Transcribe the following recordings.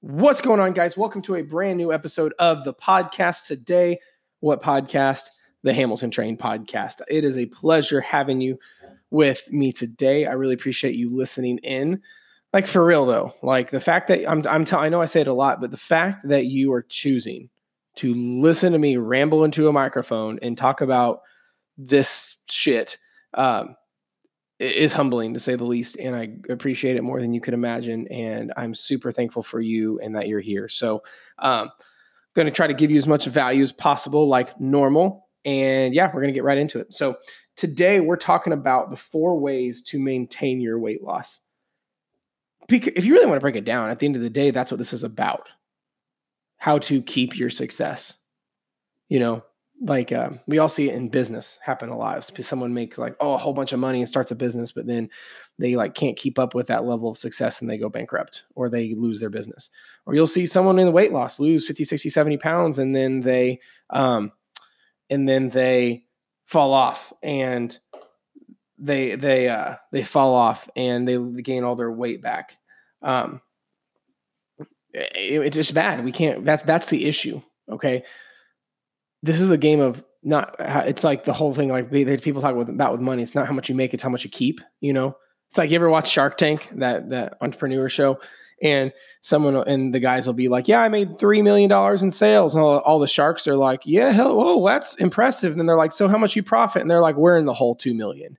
What's going on, guys? Welcome to a brand new episode of the podcast today. What podcast? The Hamilton Train podcast. It is a pleasure having you with me today. I really appreciate you listening in. Like for real though, like the fact that I'm, I'm telling, I know I say it a lot, but the fact that you are choosing to listen to me ramble into a microphone and talk about this shit um, is humbling to say the least and i appreciate it more than you could imagine and i'm super thankful for you and that you're here. So um going to try to give you as much value as possible like normal and yeah we're going to get right into it. So today we're talking about the four ways to maintain your weight loss. If you really want to break it down at the end of the day that's what this is about. How to keep your success. You know like uh, we all see it in business happen a lot. Someone makes like oh a whole bunch of money and starts a business, but then they like can't keep up with that level of success and they go bankrupt or they lose their business. Or you'll see someone in the weight loss lose 50, 60, 70 pounds and then they um and then they fall off and they they uh they fall off and they gain all their weight back. Um it, it's just bad. We can't that's that's the issue. Okay this is a game of not it's like the hole thing like they, people talk about, with money. It's not how much you make it's how much you keep you know? It's like you ever watch shark tank that that entrepreneur show? And someone and the guys will be like yeah i made three million dollars in sales. And all, all, the sharks are like yeah hell oh that's impressive. And then they're like so how much you profit? And they're like we're in the whole two million.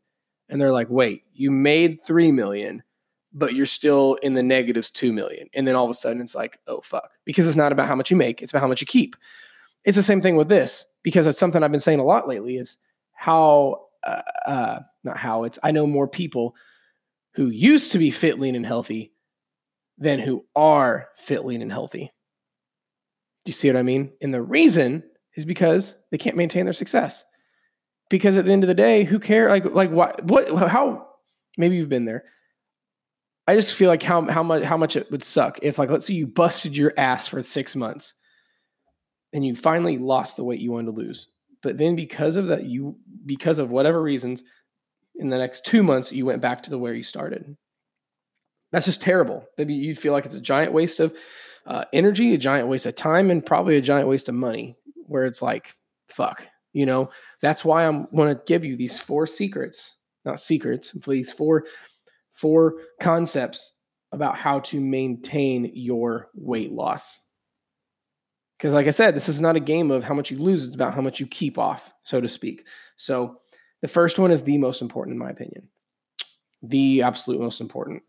And they're like wait you made three million but you're still in the negatives two million. And then all of a sudden it's like oh fuck. Because it's not about how much you make it's about how much you keep it's the same thing with this because it's something I've been saying a lot lately is how uh, uh, not how it's I know more people who used to be fit, lean, and healthy than who are fit, lean, and healthy. Do you see what I mean? And the reason is because they can't maintain their success. Because at the end of the day, who care? Like, like what? What? How? Maybe you've been there. I just feel like how how much how much it would suck if like let's say you busted your ass for six months and you finally lost the weight you wanted to lose. But then because of that, you because of whatever reasons, in the next two months, you went back to the where you started. That's just terrible. Maybe you'd feel like it's a giant waste of uh, energy, a giant waste of time, and probably a giant waste of money. Where it's like, fuck, you know. That's why I'm going to give you these four secrets, not secrets, these four four concepts about how to maintain your weight loss. Because, like I said, this is not a game of how much you lose, it's about how much you keep off, so to speak. So, the first one is the most important, in my opinion. The absolute most important.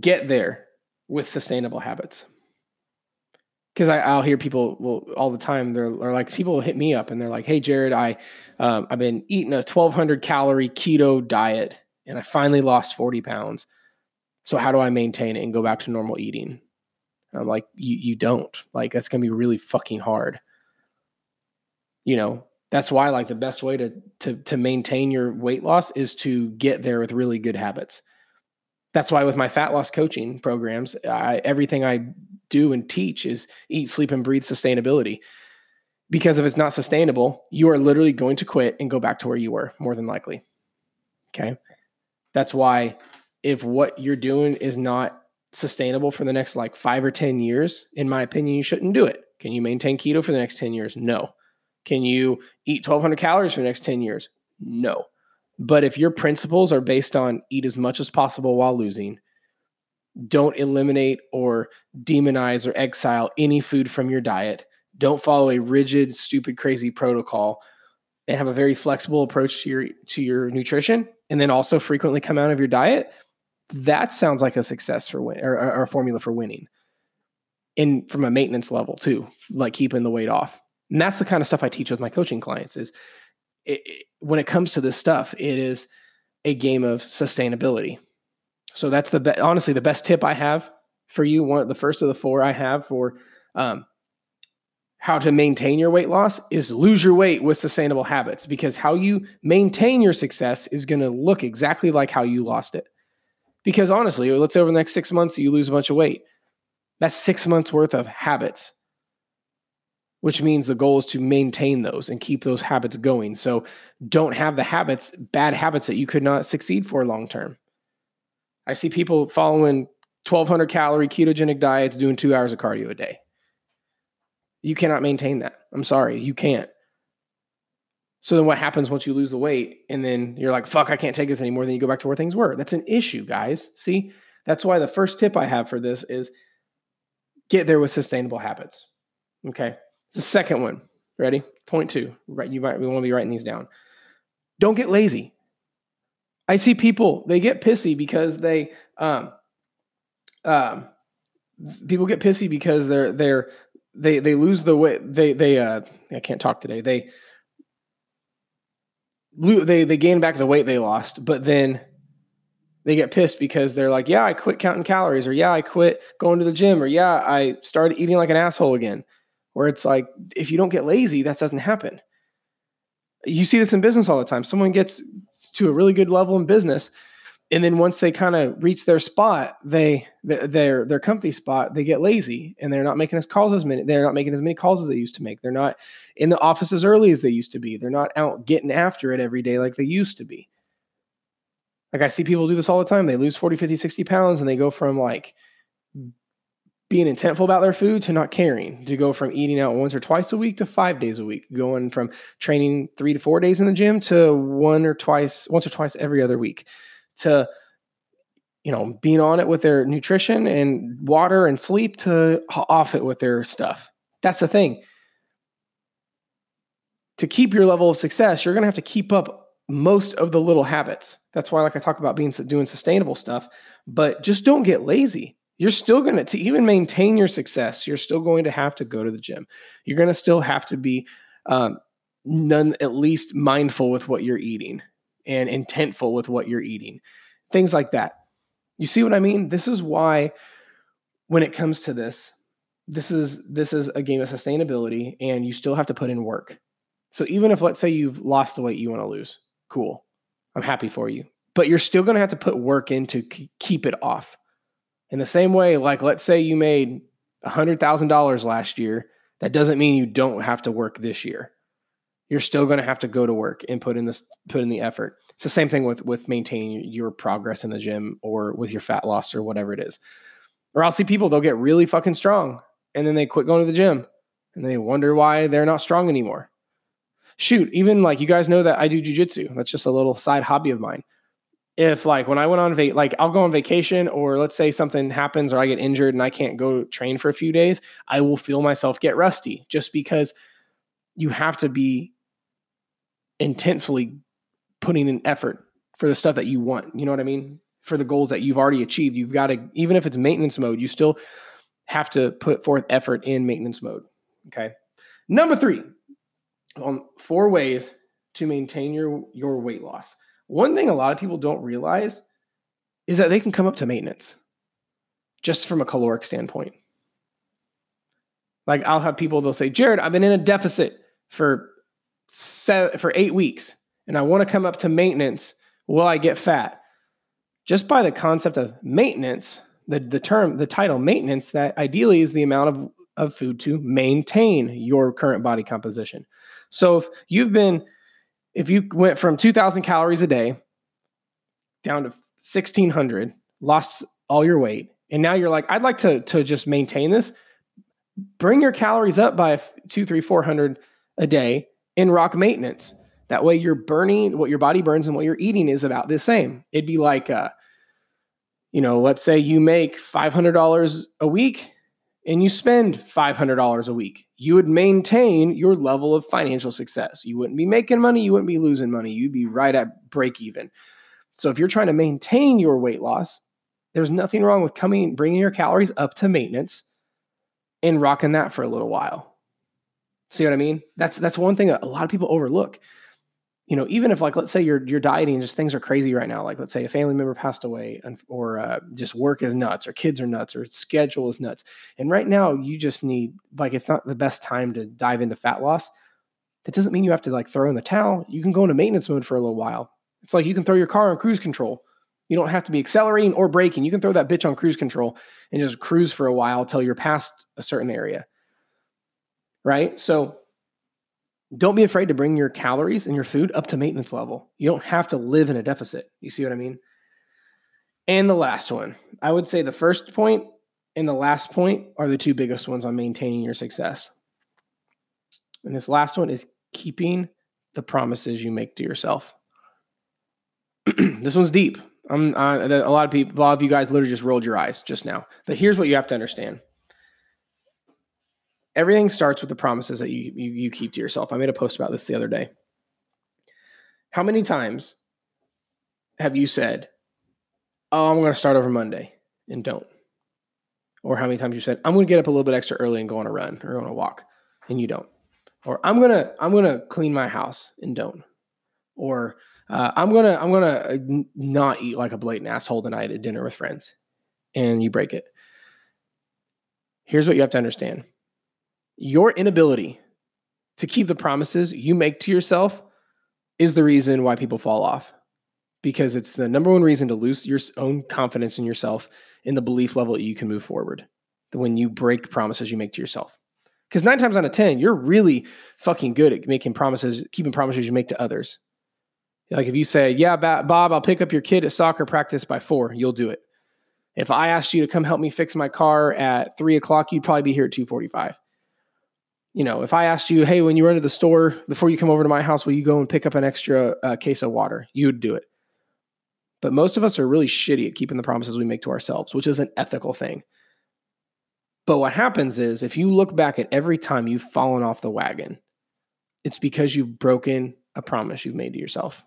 Get there with sustainable habits. Because I'll hear people well, all the time. They're, like, people hit me up and they're like, hey, Jared, I, um, I've been eating a 1200 calorie keto diet and I finally lost 40 pounds. So, how do I maintain it and go back to normal eating? And I'm like, you you don't. Like that's gonna be really fucking hard. You know, that's why like the best way to to to maintain your weight loss is to get there with really good habits. That's why with my fat loss coaching programs, I, everything I do and teach is eat, sleep, and breathe sustainability. Because if it's not sustainable, you are literally going to quit and go back to where you were, more than likely. Okay. That's why if what you're doing is not sustainable for the next like five or 10 years, in my opinion, you shouldn't do it. Can you maintain keto for the next 10 years? No. Can you eat 1200 calories for the next 10 years? No. But if your principles are based on eat as much as possible while losing, don't eliminate or demonize or exile any food from your diet, don't follow a rigid, stupid, crazy protocol, and have a very flexible approach to your to your nutrition, and then also frequently come out of your diet, that sounds like a success for win or, or a formula for winning. In from a maintenance level too, like keeping the weight off. And that's the kind of stuff I teach with my coaching clients is it, it, when it comes to this stuff, it is a game of sustainability. So that's the be- honestly the best tip I have for you. One of the first of the four I have for um, how to maintain your weight loss is lose your weight with sustainable habits because how you maintain your success is going to look exactly like how you lost it. Because honestly, let's say over the next six months, you lose a bunch of weight. That's six months worth of habits, which means the goal is to maintain those and keep those habits going. So don't have the habits, bad habits that you could not succeed for long term. I see people following 1200 calorie ketogenic diets doing two hours of cardio a day. You cannot maintain that. I'm sorry, you can't. So then what happens once you lose the weight and then you're like, fuck, I can't take this anymore? Then you go back to where things were. That's an issue, guys. See, that's why the first tip I have for this is get there with sustainable habits. Okay. The second one, ready? Point two, right? You might we want to be writing these down. Don't get lazy. I see people, they get pissy because they um um people get pissy because they're they're they they lose the weight they they uh I can't talk today. They they they gain back the weight they lost, but then they get pissed because they're like, "Yeah, I quit counting calories," or "Yeah, I quit going to the gym," or "Yeah, I started eating like an asshole again." Where it's like, if you don't get lazy, that doesn't happen. You see this in business all the time. Someone gets to a really good level in business, and then once they kind of reach their spot, they their their comfy spot, they get lazy and they're not making as calls as many. They're not making as many calls as they used to make. They're not in the office as early as they used to be. They're not out getting after it every day like they used to be. Like I see people do this all the time. They lose 40, 50, 60 pounds and they go from like being intentful about their food to not caring, to go from eating out once or twice a week to five days a week, going from training three to four days in the gym to one or twice, once or twice every other week to you know being on it with their nutrition and water and sleep to off it with their stuff. That's the thing. To keep your level of success you're going to have to keep up most of the little habits. That's why like i talk about being doing sustainable stuff but just don't get lazy. You're still going to to even maintain your success you're still going to have to go to the gym. You're going to still have to be um, none at least mindful with what you're eating and intentful with what you're eating. Things like that. You see what I mean? This is why when it comes to this, this is this is a game of sustainability and you still have to put in work. So even if let's say you've lost the weight you want to lose, cool. I'm happy for you. But you're still going to have to put work in to keep it off. In the same way, like let's say you made $100,000 last year, that doesn't mean you don't have to work this year you're still going to have to go to work and put in this put in the effort. It's the same thing with with maintaining your progress in the gym or with your fat loss or whatever it is. Or i'll see people they'll get really fucking strong and then they quit going to the gym and they wonder why they're not strong anymore. Shoot even like you guys know that i do jujitsu. That's just a little side hobby of mine. If like when i went on va- like i'll go on vacation or let's say something happens or i get injured and i can't go train for a few days i will feel myself get rusty just because you have to be intentfully putting in effort for the stuff that you want. You know what I mean? For the goals that you've already achieved, you've got to, even if it's maintenance mode, you still have to put forth effort in maintenance mode. Okay. Number three, on four ways to maintain your your weight loss. One thing a lot of people don't realize is that they can come up to maintenance just from a caloric standpoint. Like I'll have people they'll say, "Jared, I've been in a deficit for seven, for eight weeks and I want to come up to maintenance, will I get fat? Just by the concept of maintenance, the, the term, the title maintenance, that ideally is the amount of, of food to maintain your current body composition. So if you've been, if you went from 2000 calories a day down to 1600, lost all your weight, and now you're like, I'd like to, to just maintain this, bring your calories up by two, three, 400 a day in rock maintenance. That way you're burning what your body burns and what you're eating is about the same. It'd be like, uh, you know, let's say you make $500 a week and you spend $500 a week. You would maintain your level of financial success. You wouldn't be making money. You wouldn't be losing money. You'd be right at break even. So if you're trying to maintain your weight loss, there's nothing wrong with coming, bringing your calories up to maintenance and rocking that for a little while. See what I mean? That's that's one thing a lot of people overlook. You know, even if like let's say you're you're dieting, and just things are crazy right now. Like let's say a family member passed away, and, or uh, just work is nuts, or kids are nuts, or schedule is nuts. And right now, you just need like it's not the best time to dive into fat loss. That doesn't mean you have to like throw in the towel. You can go into maintenance mode for a little while. It's like you can throw your car on cruise control. You don't have to be accelerating or braking. You can throw that bitch on cruise control and just cruise for a while until you're past a certain area right? So don't be afraid to bring your calories and your food up to maintenance level. You don't have to live in a deficit. You see what I mean? And the last one, I would say the first point and the last point are the two biggest ones on maintaining your success. And this last one is keeping the promises you make to yourself. this one's deep. I'm, uh, a lot of people, a lot of you guys literally just rolled your eyes just now. But here's what you have to understand. Everything starts with the promises that you, you, you keep to yourself. I made a post about this the other day. How many times have you said, "Oh, I'm going to start over Monday," and don't? Or how many times you said, "I'm going to get up a little bit extra early and go on a run or on a walk," and you don't? Or I'm gonna I'm gonna clean my house and don't? Or uh, I'm gonna I'm gonna uh, not eat like a blatant asshole tonight at dinner with friends, and you break it. Here's what you have to understand: your inability to keep the promises you make to yourself is the reason why people fall off, because it's the number one reason to lose your own confidence in yourself in the belief level that you can move forward. When you break promises you make to yourself. Because nine times out of 10, you're really fucking good at making promises, keeping promises you make to others. Like if you say, yeah, Bob, I'll pick up your kid at soccer practice by four, you'll do it. If I asked you to come help me fix my car at three o'clock, you'd probably be here at 245. You know, if I asked you, hey, when you run to the store, before you come over to my house, will you go and pick up an extra uh, case of water? You would do it. But most of us are really shitty at keeping the promises we make to ourselves, which is an ethical thing. But what happens is if you look back at every time you've fallen off the wagon, it's because you've broken a promise you've made to yourself.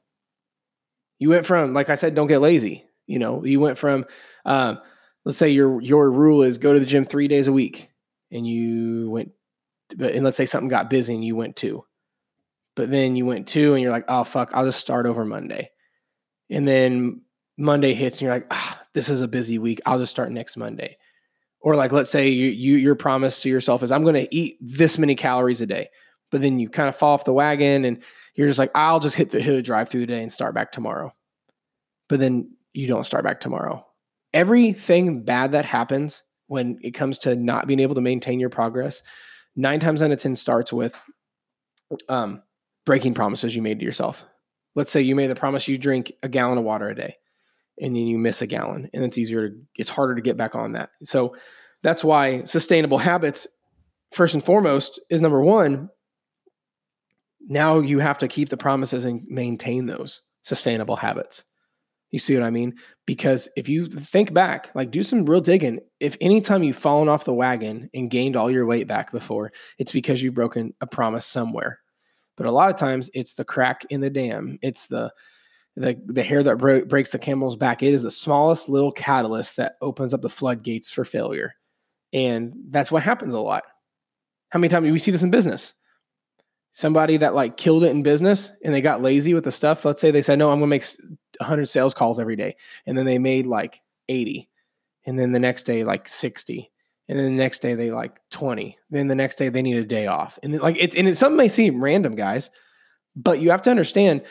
You went from, like I said, don't get lazy. You know, you went from, um, let's say your your rule is go to the gym three days a week, and you went, and let's say something got busy and you went two, but then you went two, and you're like, oh fuck, I'll just start over Monday, and then Monday hits, and you're like, ah, this is a busy week, I'll just start next Monday, or like let's say you, you your promise to yourself is I'm going to eat this many calories a day, but then you kind of fall off the wagon and you're just like, I'll just hit the hit a drive through today and start back tomorrow. But then you don't start back tomorrow. Everything bad that happens when it comes to not being able to maintain your progress, nine times out of 10 starts with um, breaking promises you made to yourself. Let's say you made the promise you drink a gallon of water a day and then you miss a gallon and it's easier to, it's harder to get back on that. So that's why sustainable habits, first and foremost, is number one, now you have to keep the promises and maintain those sustainable habits. You see what I mean? Because if you think back, like do some real digging. If anytime you've fallen off the wagon and gained all your weight back before, it's because you've broken a promise somewhere. But a lot of times it's the crack in the dam. It's the the the hair that bro- breaks the camel's back. It is the smallest little catalyst that opens up the floodgates for failure. And that's what happens a lot. How many times do we see this in business? somebody that like killed it in business and they got lazy with the stuff. Let's say they said, no, I'm going to make 100 sales calls every day. And then they made like 80. And then the next day, like 60. And then the next day, they like 20. Then the next day, they need a day off. And then, like it, and it, something may seem random, guys, but you have to understand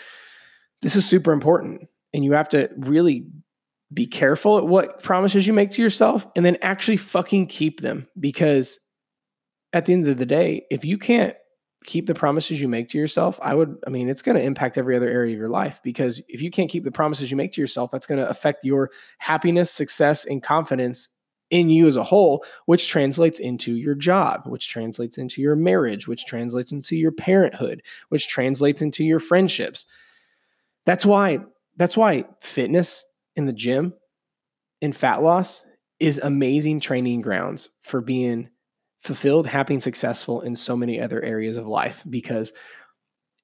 this is super important. And you have to really be careful at what promises you make to yourself and then actually fucking keep them because at the end of the day, if you can't keep the promises you make to yourself, I would, I mean, it's going to impact every other area of your life because if you can't keep the promises you make to yourself, that's going to affect your happiness, success, and confidence in you as a whole, which translates into your job, which translates into your marriage, which translates into your parenthood, which translates into your friendships. That's why, that's why fitness in the gym and fat loss is amazing training grounds for being fulfilled, happy, and successful in so many other areas of life because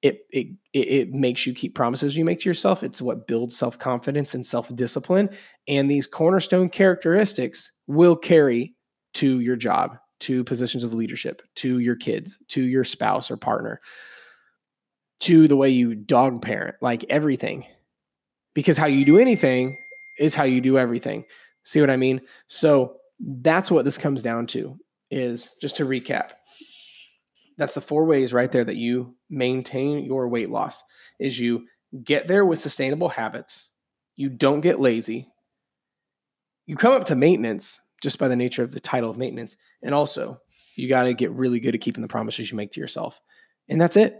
it it it makes you keep promises you make to yourself. It's what builds self confidence and self discipline, and these cornerstone characteristics will carry to your job, to positions of leadership, to your kids, to your spouse or partner, to the way you dog parent, like everything. Because how you do anything is how you do everything. See what I mean? So that's what this comes down to is just to recap that's the four ways right there that you maintain your weight loss is you get there with sustainable habits. You don't get lazy. You come up to maintenance just by the nature of the title of maintenance and also you got to get really good at keeping the promises you make to yourself. And that's it.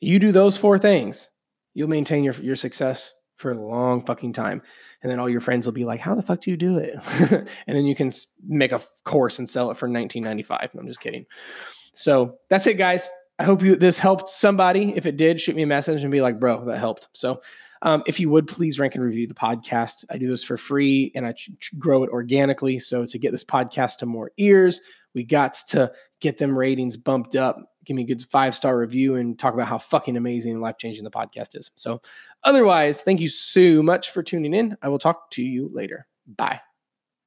You do those four things you'll maintain your, your success for a long fucking time and then all your friends will be like, "How the fuck do you do it?" and then you can make a course and sell it for 19.95. I'm just kidding. So that's it, guys. I hope you this helped somebody. If it did, shoot me a message and be like, "Bro, that helped." So um, if you would please rank and review the podcast. I do this for free and I ch- grow it organically. So to get this podcast to more ears, we got to get them ratings bumped up. Give me a good five star review and talk about how fucking amazing and life changing the podcast is. So, otherwise, thank you so much for tuning in. I will talk to you later. Bye.